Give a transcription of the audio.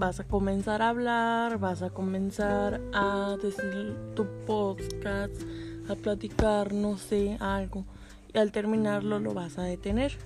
vas a comenzar a hablar, vas a comenzar a decir tu podcast, a platicar, no sé, algo. Y al terminarlo lo vas a detener.